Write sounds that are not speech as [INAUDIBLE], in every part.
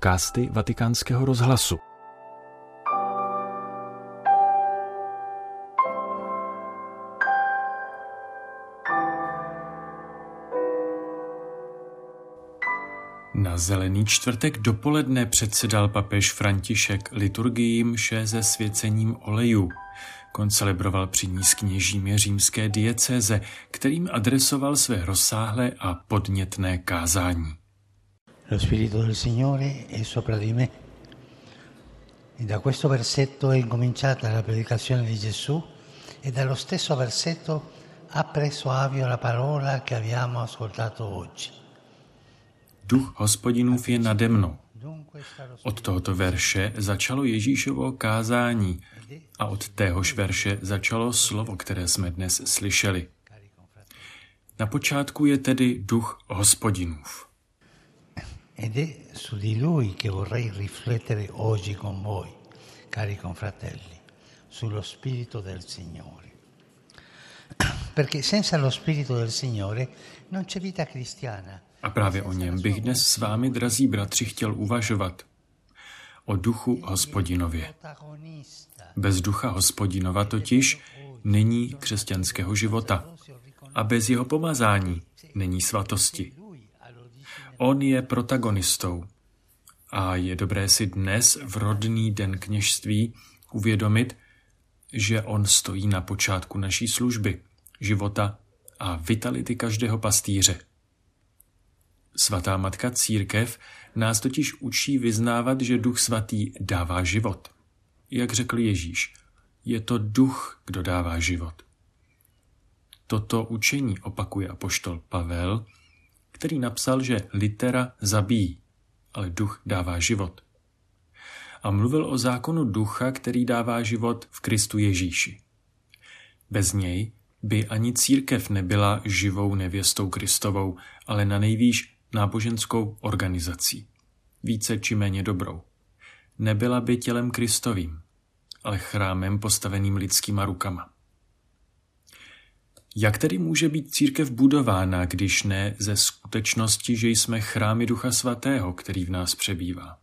podcasty Vatikánského rozhlasu. Na zelený čtvrtek dopoledne předsedal papež František liturgiím mše se svěcením olejů. Koncelebroval při ní s kněžími římské diecéze, kterým adresoval své rozsáhlé a podnětné kázání. Lo Spirito del Signore è sopra di me. E da questo versetto è incominciata la predicazione di Gesù e dallo stesso versetto ha preso avvio la parola che abbiamo ascoltato oggi. Duch hospodinův je nade mnou. Od tohoto verše začalo Ježíšovo kázání a od téhož verše začalo slovo, které jsme dnes slyšeli. Na počátku je tedy duch hospodinův. Ed è su di lui che vorrei riflettere oggi con voi, cari confratelli, sullo Spirito del Signore. [CLEARS THROAT] Perché senza lo Spirito del Signore non c'è vita cristiana. A právě o něm bych dnes s vámi, drazí bratři, chtěl uvažovat. O duchu hospodinově. Bez ducha hospodinova totiž není křesťanského života. A bez jeho pomazání není svatosti. On je protagonistou. A je dobré si dnes, v rodný den kněžství, uvědomit, že on stojí na počátku naší služby, života a vitality každého pastýře. Svatá matka církev nás totiž učí vyznávat, že duch svatý dává život. Jak řekl Ježíš, je to duch, kdo dává život. Toto učení opakuje apoštol Pavel, který napsal, že litera zabíjí, ale duch dává život. A mluvil o zákonu ducha, který dává život v Kristu Ježíši. Bez něj by ani církev nebyla živou nevěstou Kristovou, ale na nejvýš náboženskou organizací, více či méně dobrou. Nebyla by tělem Kristovým, ale chrámem postaveným lidskýma rukama. Jak tedy může být církev budována, když ne ze skutečnosti, že jsme chrámy Ducha Svatého, který v nás přebývá?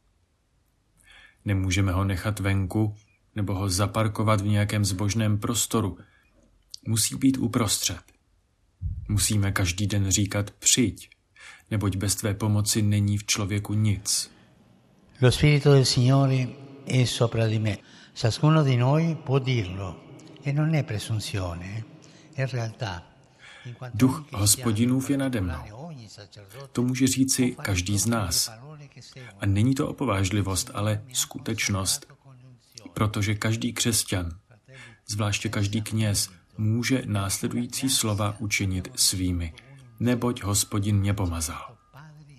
Nemůžeme ho nechat venku nebo ho zaparkovat v nějakém zbožném prostoru. Musí být uprostřed. Musíme každý den říkat přijď, neboť bez tvé pomoci není v člověku nic. Lo Spirito del Signore è sopra di me. Ciascuno di noi può dirlo e non è presunzione. Duch hospodinův je nade mnou. To může říci každý z nás. A není to opovážlivost, ale skutečnost, protože každý křesťan, zvláště každý kněz, může následující slova učinit svými, neboť hospodin mě pomazal.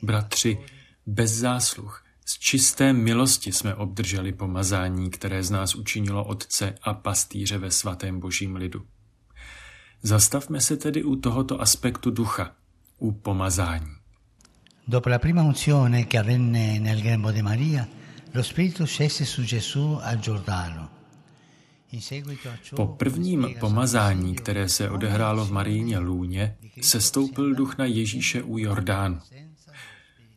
Bratři, bez zásluh, z čisté milosti jsme obdrželi pomazání, které z nás učinilo Otce a pastýře ve svatém božím lidu. Zastavme se tedy u tohoto aspektu ducha, u pomazání. Dopo la prima unzione che avvenne nel grembo di Maria, lo Spirito scese su Gesù al Giordano. Po prvním pomazání, které se odehrálo v Marijně lůně, se stoupil duch na Ježíše u Jordánu.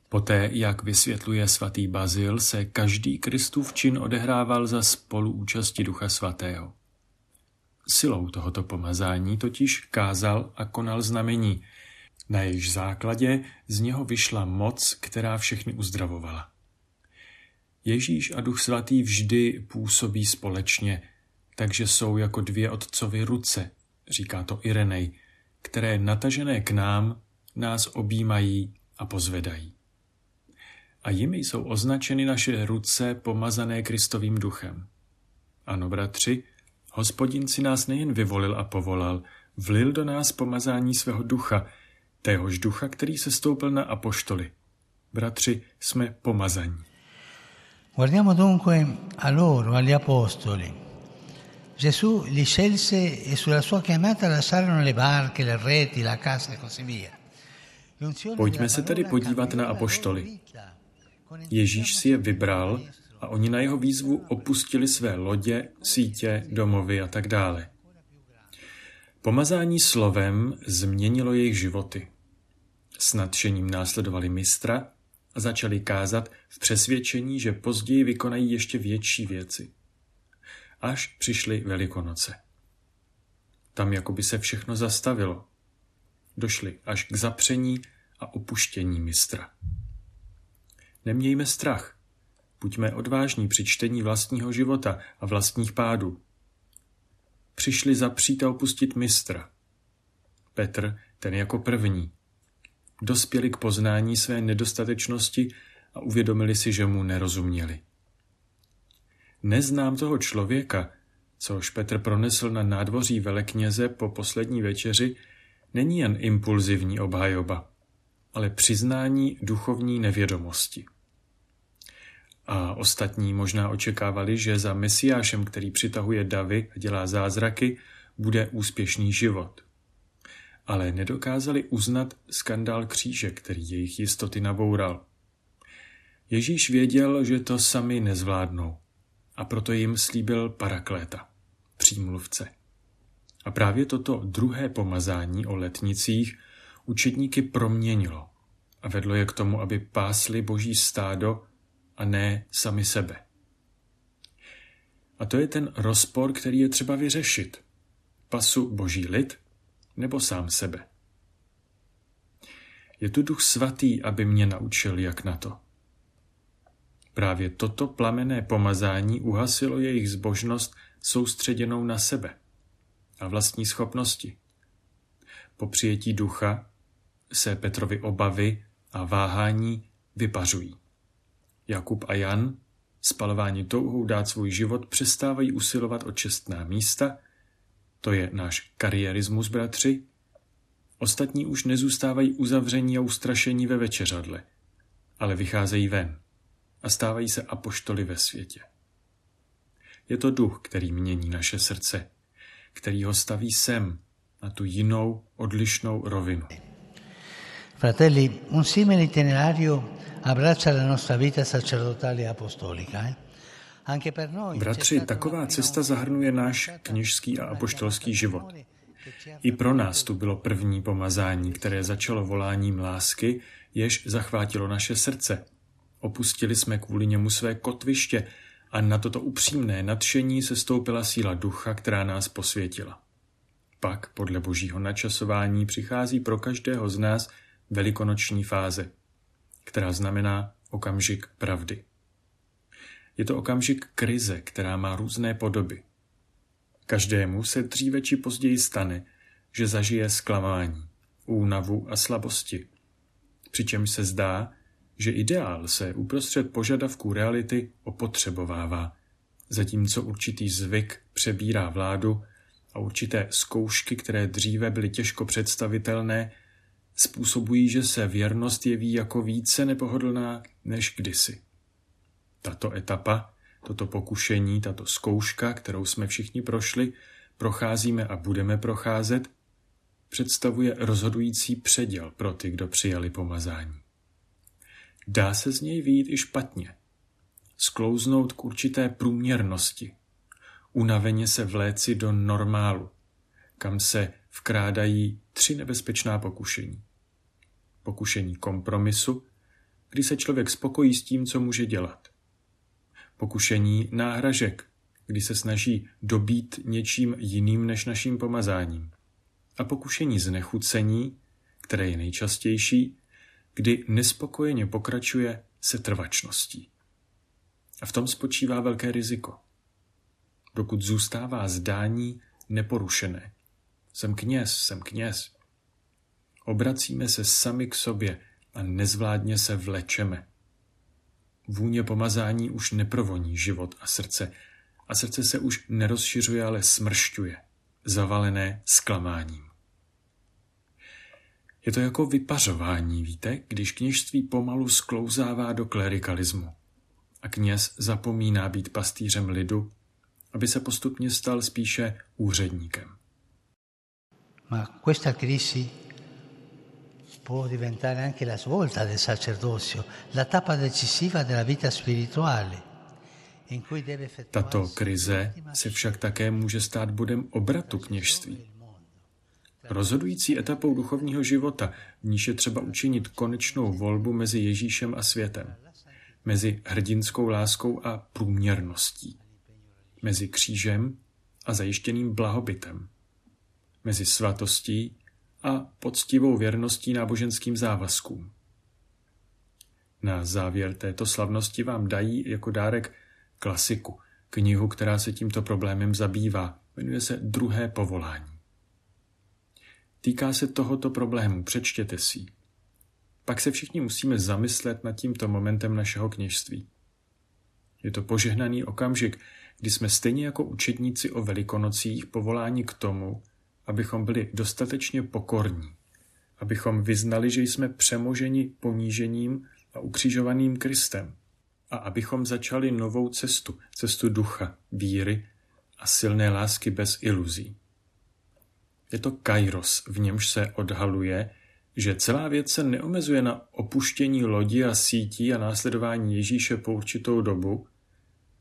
Poté, jak vysvětluje svatý Bazil, se každý Kristův čin odehrával za spoluúčasti Ducha Svatého. Silou tohoto pomazání totiž kázal a konal znamení, na jejíž základě z něho vyšla moc, která všechny uzdravovala. Ježíš a Duch Svatý vždy působí společně, takže jsou jako dvě otcovy ruce, říká to Irenej, které natažené k nám nás objímají a pozvedají. A jimi jsou označeny naše ruce pomazané Kristovým duchem. Ano, bratři, Hospodin si nás nejen vyvolil a povolal, vlil do nás pomazání svého ducha, téhož ducha, který se stoupil na apoštoly. Bratři, jsme pomazaní. Guardiamo dunque a loro, agli apostoli. Gesù li scelse e sulla sua chiamata lasciarono le barche, le reti, la casa e così via. Pojďme se tedy podívat na apoštoly. Ježíš si je vybral a oni na jeho výzvu opustili své lodě, sítě, domovy a tak dále. Pomazání slovem změnilo jejich životy. S nadšením následovali mistra a začali kázat v přesvědčení, že později vykonají ještě větší věci. Až přišly Velikonoce. Tam jakoby se všechno zastavilo. Došli až k zapření a opuštění mistra. Nemějme strach. Buďme odvážní při čtení vlastního života a vlastních pádů. Přišli zapřít a opustit mistra. Petr, ten jako první. Dospěli k poznání své nedostatečnosti a uvědomili si, že mu nerozuměli. Neznám toho člověka, což Petr pronesl na nádvoří velekněze po poslední večeři, není jen impulzivní obhajoba, ale přiznání duchovní nevědomosti. A ostatní možná očekávali, že za Mesiášem, který přitahuje davy a dělá zázraky, bude úspěšný život. Ale nedokázali uznat skandál kříže, který jejich jistoty naboural. Ježíš věděl, že to sami nezvládnou a proto jim slíbil parakléta, přímluvce. A právě toto druhé pomazání o letnicích učedníky proměnilo a vedlo je k tomu, aby pásli boží stádo a ne sami sebe. A to je ten rozpor, který je třeba vyřešit. Pasu boží lid nebo sám sebe. Je tu duch svatý, aby mě naučil, jak na to. Právě toto plamené pomazání uhasilo jejich zbožnost soustředěnou na sebe a vlastní schopnosti. Po přijetí ducha se Petrovi obavy a váhání vypařují. Jakub a Jan, spalováni touhou dát svůj život, přestávají usilovat o čestná místa, to je náš kariérismus, bratři. Ostatní už nezůstávají uzavření a ustrašení ve večeřadle, ale vycházejí ven a stávají se apoštoly ve světě. Je to duch, který mění naše srdce, který ho staví sem, na tu jinou, odlišnou rovinu. Fratelli, un simile itinerario abbraccia la nostra vita sacerdotale e apostolica. Eh? Bratři, taková cesta zahrnuje náš kněžský a apoštolský život. I pro nás tu bylo první pomazání, které začalo voláním lásky, jež zachvátilo naše srdce. Opustili jsme kvůli němu své kotviště a na toto upřímné nadšení se stoupila síla ducha, která nás posvětila. Pak, podle božího načasování, přichází pro každého z nás velikonoční fáze, která znamená okamžik pravdy. Je to okamžik krize, která má různé podoby. Každému se dříve či později stane, že zažije zklamání, únavu a slabosti, přičemž se zdá, že ideál se uprostřed požadavků reality opotřebovává, zatímco určitý zvyk přebírá vládu a určité zkoušky, které dříve byly těžko představitelné, způsobují, že se věrnost jeví jako více nepohodlná než kdysi. Tato etapa, toto pokušení, tato zkouška, kterou jsme všichni prošli, procházíme a budeme procházet, představuje rozhodující předěl pro ty, kdo přijali pomazání. Dá se z něj výjít i špatně. Sklouznout k určité průměrnosti. Unaveně se vléci do normálu, kam se vkrádají tři nebezpečná pokušení. Pokušení kompromisu, kdy se člověk spokojí s tím, co může dělat. Pokušení náhražek, kdy se snaží dobít něčím jiným než naším pomazáním. A pokušení znechucení, které je nejčastější, kdy nespokojeně pokračuje se trvačností. A v tom spočívá velké riziko. Dokud zůstává zdání neporušené. Jsem kněz, jsem kněz. Obracíme se sami k sobě a nezvládně se vlečeme. Vůně pomazání už neprovoní život a srdce a srdce se už nerozšiřuje, ale smršťuje, zavalené zklamáním. Je to jako vypařování, víte, když kněžství pomalu sklouzává do klerikalismu a kněz zapomíná být pastýřem lidu, aby se postupně stal spíše úředníkem. Ma questa crisi può diventare anche la svolta del sacerdozio, la tappa decisiva della vita spirituale. Tato krize se však také může stát bodem obratu kněžství. Rozhodující etapou duchovního života, v níž je třeba učinit konečnou volbu mezi Ježíšem a světem, mezi hrdinskou láskou a průměrností, mezi křížem a zajištěným blahobytem, mezi svatostí a poctivou věrností náboženským závazkům. Na závěr této slavnosti vám dají jako dárek klasiku, knihu, která se tímto problémem zabývá. Jmenuje se Druhé povolání. Týká se tohoto problému, přečtěte si. Pak se všichni musíme zamyslet nad tímto momentem našeho kněžství. Je to požehnaný okamžik, kdy jsme stejně jako učedníci o velikonocích povoláni k tomu, abychom byli dostatečně pokorní, abychom vyznali, že jsme přemoženi ponížením a ukřižovaným Kristem a abychom začali novou cestu, cestu ducha, víry a silné lásky bez iluzí. Je to kairos, v němž se odhaluje, že celá věc se neomezuje na opuštění lodi a sítí a následování Ježíše po určitou dobu,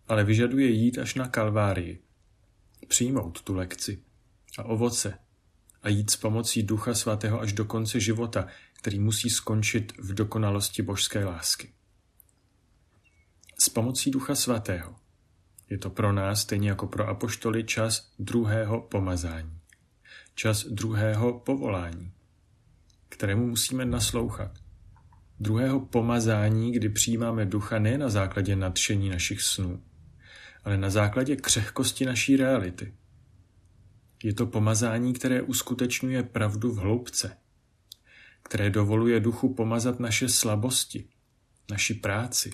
ale vyžaduje jít až na Kalvárii, přijmout tu lekci a ovoce a jít s pomocí Ducha Svatého až do konce života, který musí skončit v dokonalosti božské lásky. S pomocí Ducha Svatého je to pro nás, stejně jako pro apoštoly, čas druhého pomazání, čas druhého povolání, kterému musíme naslouchat. Druhého pomazání, kdy přijímáme ducha ne na základě nadšení našich snů, ale na základě křehkosti naší reality. Je to pomazání, které uskutečňuje pravdu v hloubce, které dovoluje duchu pomazat naše slabosti, naši práci,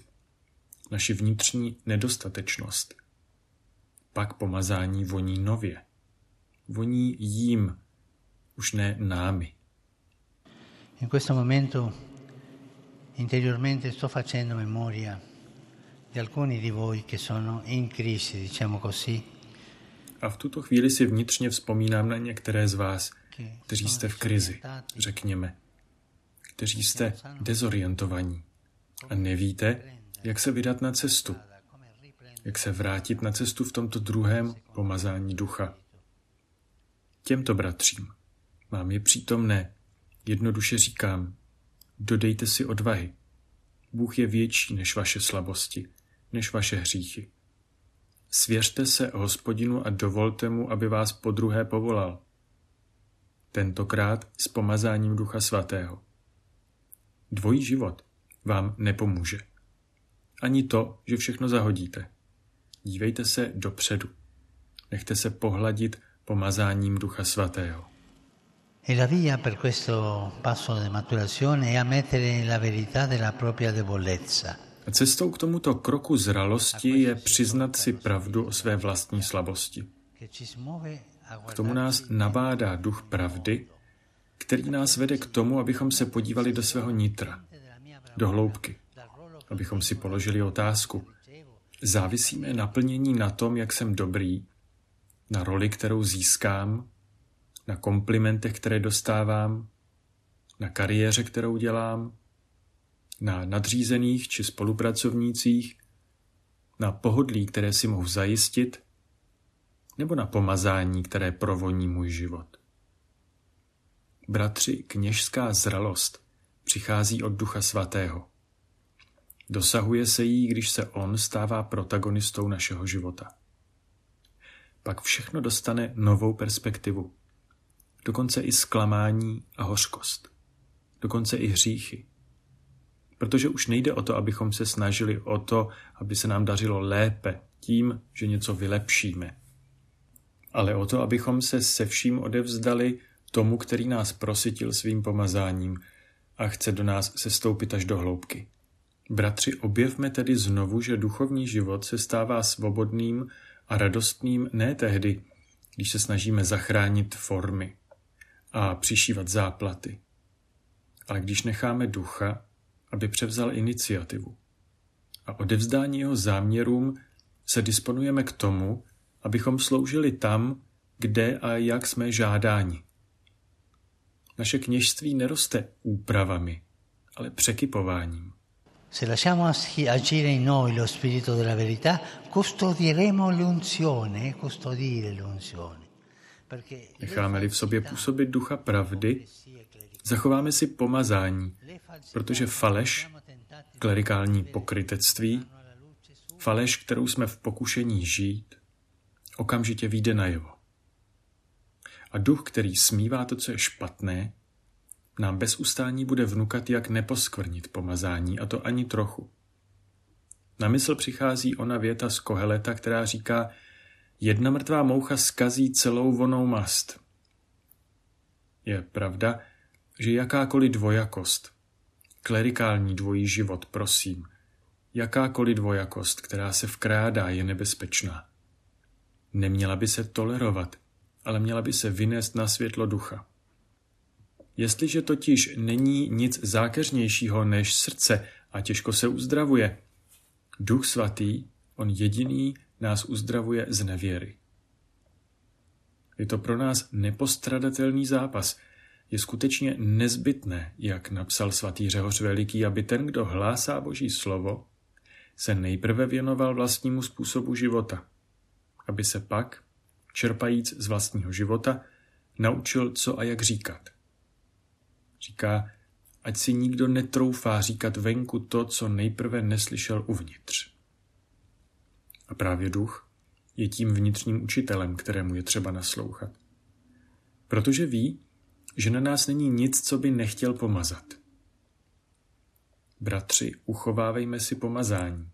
naši vnitřní nedostatečnost. Pak pomazání voní nově. Voní jím, už ne námi. In questo momento interiormente sto facendo memoria di alcuni di voi che sono in crisi, diciamo così. A v tuto chvíli si vnitřně vzpomínám na některé z vás, kteří jste v krizi, řekněme, kteří jste dezorientovaní a nevíte, jak se vydat na cestu, jak se vrátit na cestu v tomto druhém pomazání ducha. Těmto bratřím mám je přítomné, jednoduše říkám, dodejte si odvahy. Bůh je větší než vaše slabosti, než vaše hříchy. Svěřte se hospodinu a dovolte mu, aby vás po druhé povolal. Tentokrát s pomazáním Ducha Svatého. Dvojí život vám nepomůže. Ani to, že všechno zahodíte. Dívejte se dopředu. Nechte se pohladit pomazáním Ducha Svatého. E la via per questo passo di maturazione è ammettere la verità della propria debolezza. Cestou k tomuto kroku zralosti je přiznat si pravdu o své vlastní slabosti. K tomu nás nabádá duch pravdy, který nás vede k tomu, abychom se podívali do svého nitra, do hloubky, abychom si položili otázku. Závisí mé naplnění na tom, jak jsem dobrý, na roli, kterou získám, na komplimentech, které dostávám, na kariéře, kterou dělám, na nadřízených či spolupracovnících, na pohodlí, které si mohu zajistit, nebo na pomazání, které provoní můj život. Bratři, kněžská zralost přichází od Ducha Svatého. Dosahuje se jí, když se on stává protagonistou našeho života. Pak všechno dostane novou perspektivu. Dokonce i zklamání a hořkost. Dokonce i hříchy. Protože už nejde o to, abychom se snažili o to, aby se nám dařilo lépe tím, že něco vylepšíme. Ale o to, abychom se se vším odevzdali tomu, který nás prosytil svým pomazáním a chce do nás sestoupit až do hloubky. Bratři, objevme tedy znovu, že duchovní život se stává svobodným a radostným ne tehdy, když se snažíme zachránit formy a přišívat záplaty, ale když necháme ducha, aby převzal iniciativu. A odevzdání jeho záměrům se disponujeme k tomu, abychom sloužili tam, kde a jak jsme žádáni. Naše kněžství neroste úpravami, ale překypováním. Se lasciamo agire in noi lo spirito della verità, custodiremo l'unzione, custodire l'unzione. Necháme-li v sobě působit ducha pravdy, zachováme si pomazání, protože faleš, klerikální pokrytectví, faleš, kterou jsme v pokušení žít, okamžitě vyjde najevo. A duch, který smívá to, co je špatné, nám bez ustání bude vnukat, jak neposkvrnit pomazání, a to ani trochu. Na mysl přichází ona věta z Koheleta, která říká, jedna mrtvá moucha skazí celou vonou mast. Je pravda, že jakákoliv dvojakost, klerikální dvojí život, prosím, jakákoliv dvojakost, která se vkrádá, je nebezpečná. Neměla by se tolerovat, ale měla by se vynést na světlo ducha. Jestliže totiž není nic zákeřnějšího než srdce a těžko se uzdravuje, Duch svatý, on jediný, nás uzdravuje z nevěry. Je to pro nás nepostradatelný zápas. Je skutečně nezbytné, jak napsal svatý Řehoř Veliký, aby ten, kdo hlásá Boží slovo, se nejprve věnoval vlastnímu způsobu života, aby se pak, čerpajíc z vlastního života, naučil, co a jak říkat. Říká, ať si nikdo netroufá říkat venku to, co nejprve neslyšel uvnitř. A právě duch je tím vnitřním učitelem, kterému je třeba naslouchat. Protože ví, že na nás není nic, co by nechtěl pomazat. Bratři, uchovávejme si pomazání.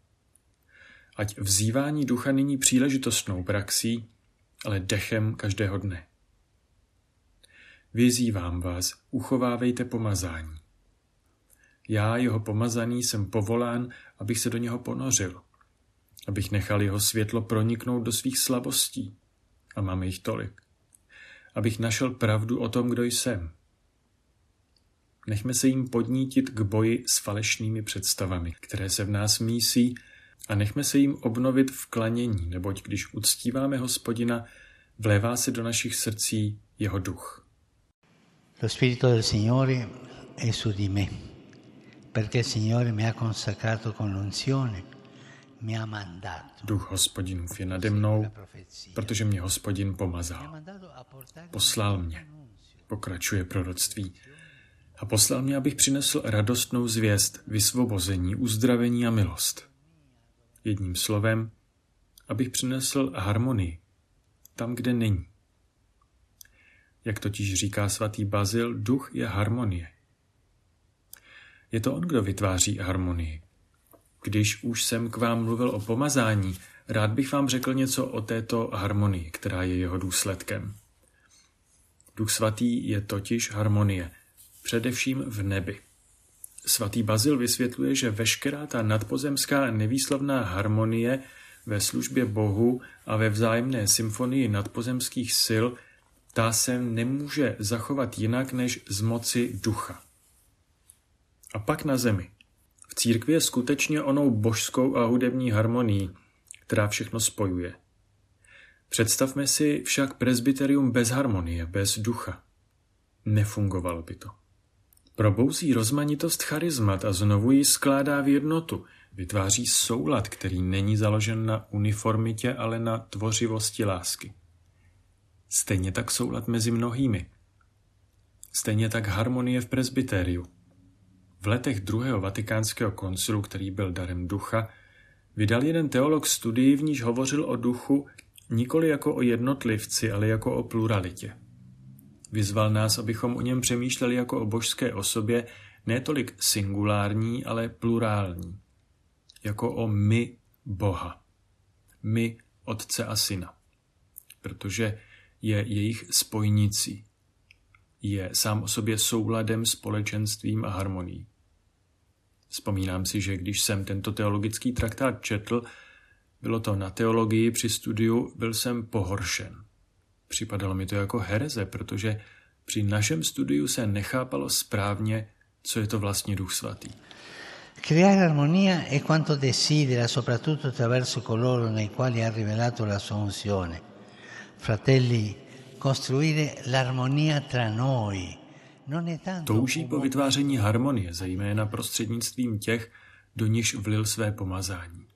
Ať vzývání ducha není příležitostnou praxí, ale dechem každého dne. Vyzývám vás, uchovávejte pomazání. Já, jeho pomazaný, jsem povolán, abych se do něho ponořil, abych nechal jeho světlo proniknout do svých slabostí. A máme jich tolik. Abych našel pravdu o tom, kdo jsem. Nechme se jim podnítit k boji s falešnými představami, které se v nás mísí, a nechme se jim obnovit v klanění, neboť když uctíváme hospodina, vlévá se do našich srdcí jeho duch. Lo Spirito del Signore è su di me, perché il Signore mi ha consacrato con l'unzione. Duch hospodinův je nade mnou, protože mě hospodin pomazal. Poslal mě, pokračuje proroctví, a poslal mě, abych přinesl radostnou zvěst, vysvobození, uzdravení a milost. Jedním slovem, abych přinesl harmonii tam, kde není. Jak totiž říká svatý Bazil, duch je harmonie. Je to on, kdo vytváří harmonii. Když už jsem k vám mluvil o pomazání, rád bych vám řekl něco o této harmonii, která je jeho důsledkem. Duch svatý je totiž harmonie, především v nebi. Svatý Bazil vysvětluje, že veškerá ta nadpozemská nevýslovná harmonie ve službě Bohu a ve vzájemné symfonii nadpozemských sil ta se nemůže zachovat jinak než z moci ducha. A pak na zemi. V církvi je skutečně onou božskou a hudební harmonii, která všechno spojuje. Představme si však presbyterium bez harmonie, bez ducha. Nefungovalo by to. Probouzí rozmanitost charizmat a znovu ji skládá v jednotu, vytváří soulad, který není založen na uniformitě, ale na tvořivosti lásky. Stejně tak soulad mezi mnohými. Stejně tak harmonie v presbytériu. V letech druhého vatikánského koncilu, který byl darem ducha, vydal jeden teolog studii, v níž hovořil o duchu nikoli jako o jednotlivci, ale jako o pluralitě. Vyzval nás, abychom o něm přemýšleli jako o božské osobě, ne tolik singulární, ale plurální. Jako o my Boha. My Otce a Syna. Protože je jejich spojnicí. Je sám o sobě souladem, společenstvím a harmonií. Vzpomínám si, že když jsem tento teologický traktát četl, bylo to na teologii při studiu, byl jsem pohoršen. Připadalo mi to jako hereze, protože při našem studiu se nechápalo správně, co je to vlastně Duch Svatý. Creare armonia è quanto desidera, soprattutto attraverso coloro nei quali ha rivelato la sua unzione. Fratelli, costruire l'armonia tra noi Touží po vytváření harmonie, zejména prostřednictvím těch, do nichž vlil své pomazání.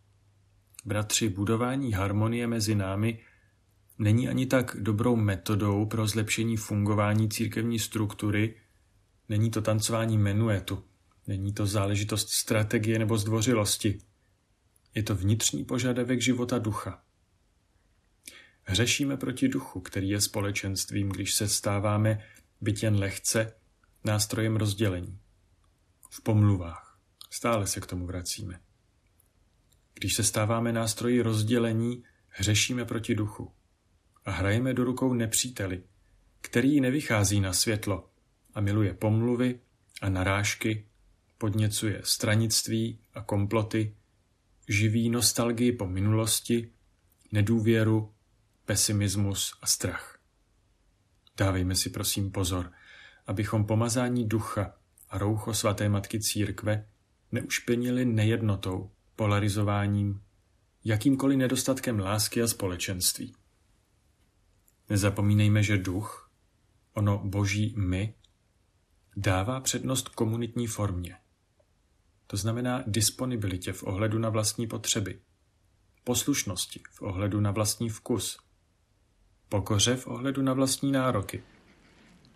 Bratři, budování harmonie mezi námi není ani tak dobrou metodou pro zlepšení fungování církevní struktury, není to tancování menuetu, není to záležitost strategie nebo zdvořilosti. Je to vnitřní požadavek života ducha. Hřešíme proti duchu, který je společenstvím, když se stáváme, byť jen lehce, nástrojem rozdělení. V pomluvách. Stále se k tomu vracíme. Když se stáváme nástroji rozdělení, hřešíme proti duchu a hrajeme do rukou nepříteli, který nevychází na světlo a miluje pomluvy a narážky, podněcuje stranictví a komploty, živí nostalgii po minulosti, nedůvěru, pesimismus a strach. Dávejme si prosím pozor, abychom pomazání ducha a roucho svaté matky církve neušpěnili nejednotou, polarizováním, jakýmkoliv nedostatkem lásky a společenství. Nezapomínejme, že duch, ono boží my, dává přednost komunitní formě. To znamená disponibilitě v ohledu na vlastní potřeby, poslušnosti v ohledu na vlastní vkus, pokoře v ohledu na vlastní nároky.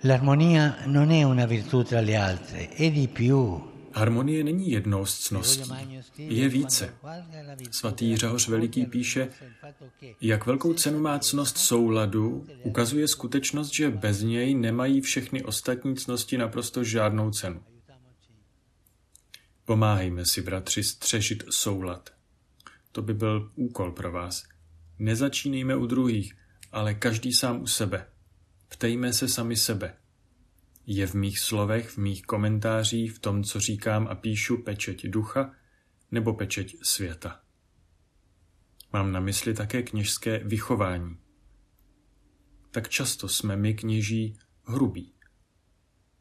L'armonia non è una virtù tra le altre, è di più. Harmonie není jednou z cností, je více. Svatý Řehoř Veliký píše, jak velkou cenu má cnost souladu, ukazuje skutečnost, že bez něj nemají všechny ostatní cnosti naprosto žádnou cenu. Pomáhejme si, bratři, střežit soulad. To by byl úkol pro vás. Nezačínejme u druhých, ale každý sám u sebe. Ptejme se sami sebe. Je v mých slovech, v mých komentářích, v tom, co říkám a píšu, pečeť ducha nebo pečeť světa? Mám na mysli také kněžské vychování. Tak často jsme my, kněží, hrubí.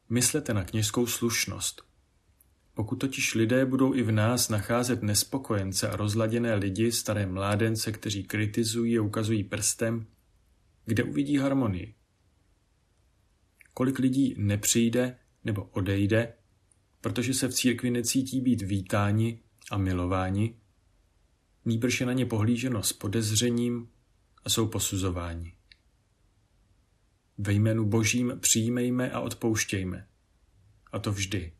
Myslete na kněžskou slušnost. Pokud totiž lidé budou i v nás nacházet nespokojence a rozladěné lidi, staré mládence, kteří kritizují a ukazují prstem, kde uvidí harmonii? kolik lidí nepřijde nebo odejde, protože se v církvi necítí být vítáni a milováni, nýbrž je na ně pohlíženo s podezřením a jsou posuzováni. Ve jménu Božím přijímejme a odpouštějme. A to vždy.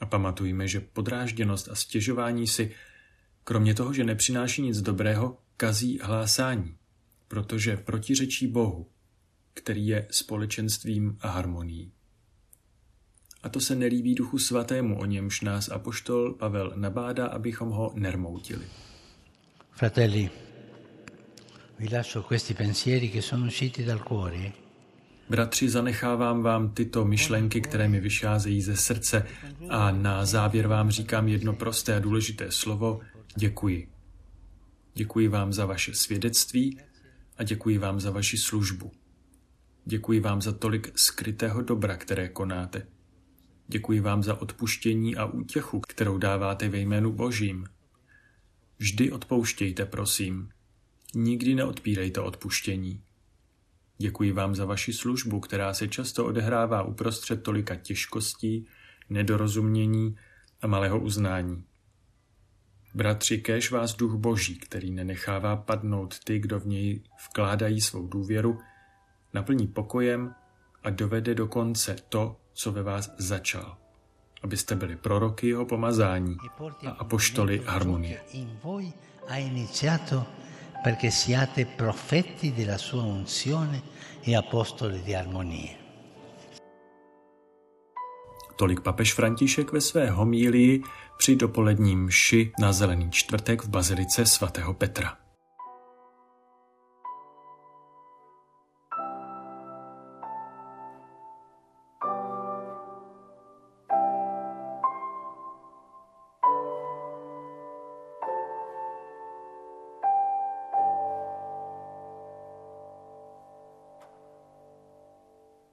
A pamatujme, že podrážděnost a stěžování si, kromě toho, že nepřináší nic dobrého, kazí hlásání, protože protiřečí Bohu který je společenstvím a harmonií. A to se nelíbí duchu svatému, o němž nás apoštol Pavel nabádá, abychom ho nermoutili. Fratelli, vi lascio questi pensieri che sono usciti dal cuore. Bratři, zanechávám vám tyto myšlenky, které mi vyšázejí ze srdce a na závěr vám říkám jedno prosté a důležité slovo. Děkuji. Děkuji vám za vaše svědectví a děkuji vám za vaši službu. Děkuji vám za tolik skrytého dobra, které konáte. Děkuji vám za odpuštění a útěchu, kterou dáváte ve jménu Božím. Vždy odpouštějte, prosím. Nikdy neodpírejte odpuštění. Děkuji vám za vaši službu, která se často odehrává uprostřed tolika těžkostí, nedorozumění a malého uznání. Bratři, kéž vás duch Boží, který nenechává padnout ty, kdo v něj vkládají svou důvěru, naplní pokojem a dovede do konce to, co ve vás začal, abyste byli proroky jeho pomazání a apoštoli harmonie. perché siate profeti della sua unzione e apostoli di armonia. Tolik papež František ve své homílii při dopoledním mši na Zelený čtvrtek v bazilice svatého Petra.